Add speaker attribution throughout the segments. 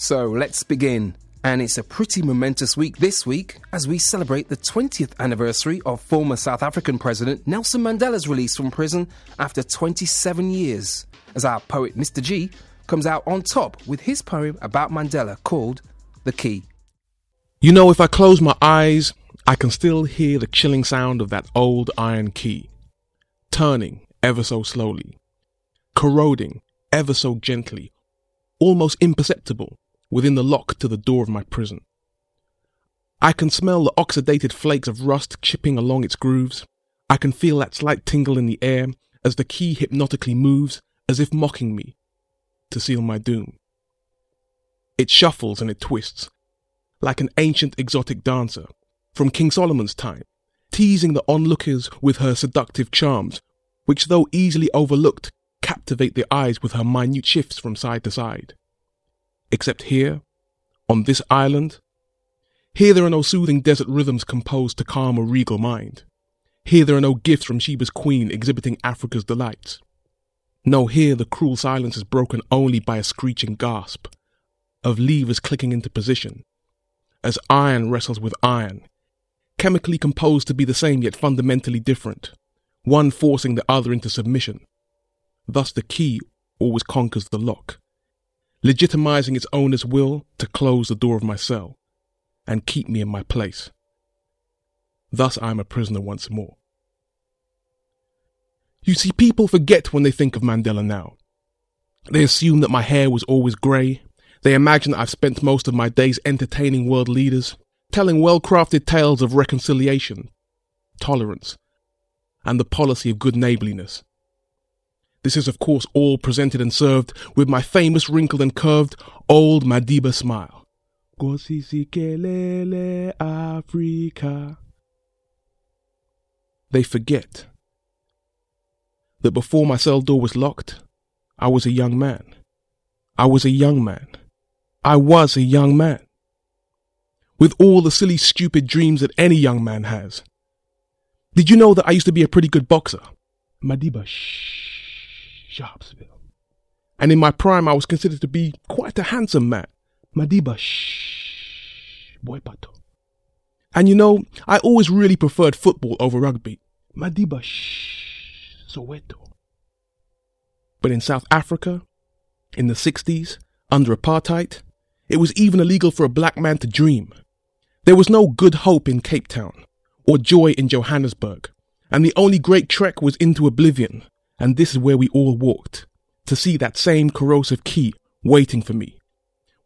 Speaker 1: So let's begin. And it's a pretty momentous week this week as we celebrate the 20th anniversary of former South African President Nelson Mandela's release from prison after 27 years. As our poet Mr. G comes out on top with his poem about Mandela called The Key.
Speaker 2: You know, if I close my eyes, I can still hear the chilling sound of that old iron key, turning ever so slowly, corroding ever so gently, almost imperceptible within the lock to the door of my prison. I can smell the oxidated flakes of rust chipping along its grooves. I can feel that slight tingle in the air as the key hypnotically moves, as if mocking me, to seal my doom. It shuffles and it twists, like an ancient exotic dancer from King Solomon's time, teasing the onlookers with her seductive charms, which, though easily overlooked, captivate the eyes with her minute shifts from side to side. Except here, on this island, here there are no soothing desert rhythms composed to calm a regal mind. Here there are no gifts from Sheba's queen exhibiting Africa's delights. No, here the cruel silence is broken only by a screeching gasp of levers clicking into position as iron wrestles with iron, chemically composed to be the same yet fundamentally different, one forcing the other into submission. Thus the key always conquers the lock, legitimizing its owner's will to close the door of my cell and keep me in my place. Thus I am a prisoner once more. You see, people forget when they think of Mandela now. They assume that my hair was always grey. They imagine that I've spent most of my days entertaining world leaders, telling well crafted tales of reconciliation, tolerance, and the policy of good neighbourliness. This is, of course, all presented and served with my famous wrinkled and curved old Madiba smile. Africa. They forget that before my cell door was locked, I was a young man. I was a young man. I was a young man. With all the silly, stupid dreams that any young man has. Did you know that I used to be a pretty good boxer? Madiba Sharpeville. And in my prime, I was considered to be quite a handsome man. Madiba shh, Boy Pato. And you know, I always really preferred football over rugby. Madiba shh, Soweto. But in South Africa, in the 60s, under apartheid, it was even illegal for a black man to dream. There was no good hope in Cape Town or joy in Johannesburg, and the only great trek was into oblivion, and this is where we all walked, to see that same corrosive key waiting for me,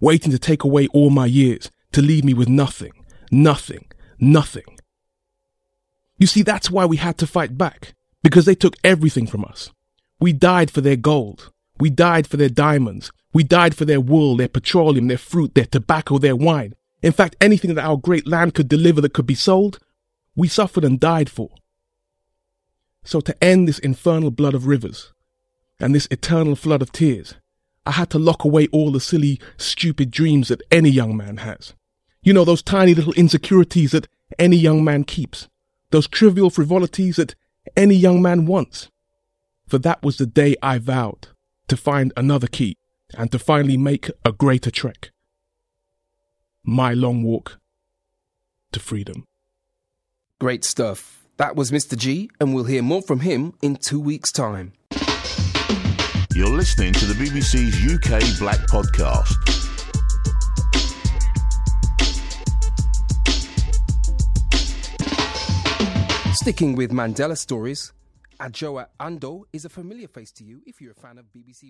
Speaker 2: waiting to take away all my years, to leave me with nothing, nothing, nothing. You see, that's why we had to fight back because they took everything from us. We died for their gold. We died for their diamonds. We died for their wool, their petroleum, their fruit, their tobacco, their wine. In fact, anything that our great land could deliver that could be sold, we suffered and died for. So to end this infernal blood of rivers and this eternal flood of tears, I had to lock away all the silly, stupid dreams that any young man has. You know, those tiny little insecurities that any young man keeps. Those trivial frivolities that any young man wants. For that was the day I vowed to find another key and to finally make a greater trek. My long walk to freedom.
Speaker 1: Great stuff. That was Mr. G, and we'll hear more from him in two weeks' time.
Speaker 3: You're listening to the BBC's UK Black Podcast.
Speaker 1: Sticking with Mandela stories, Adjoa Andoh is a familiar face to you if you're a fan of BBC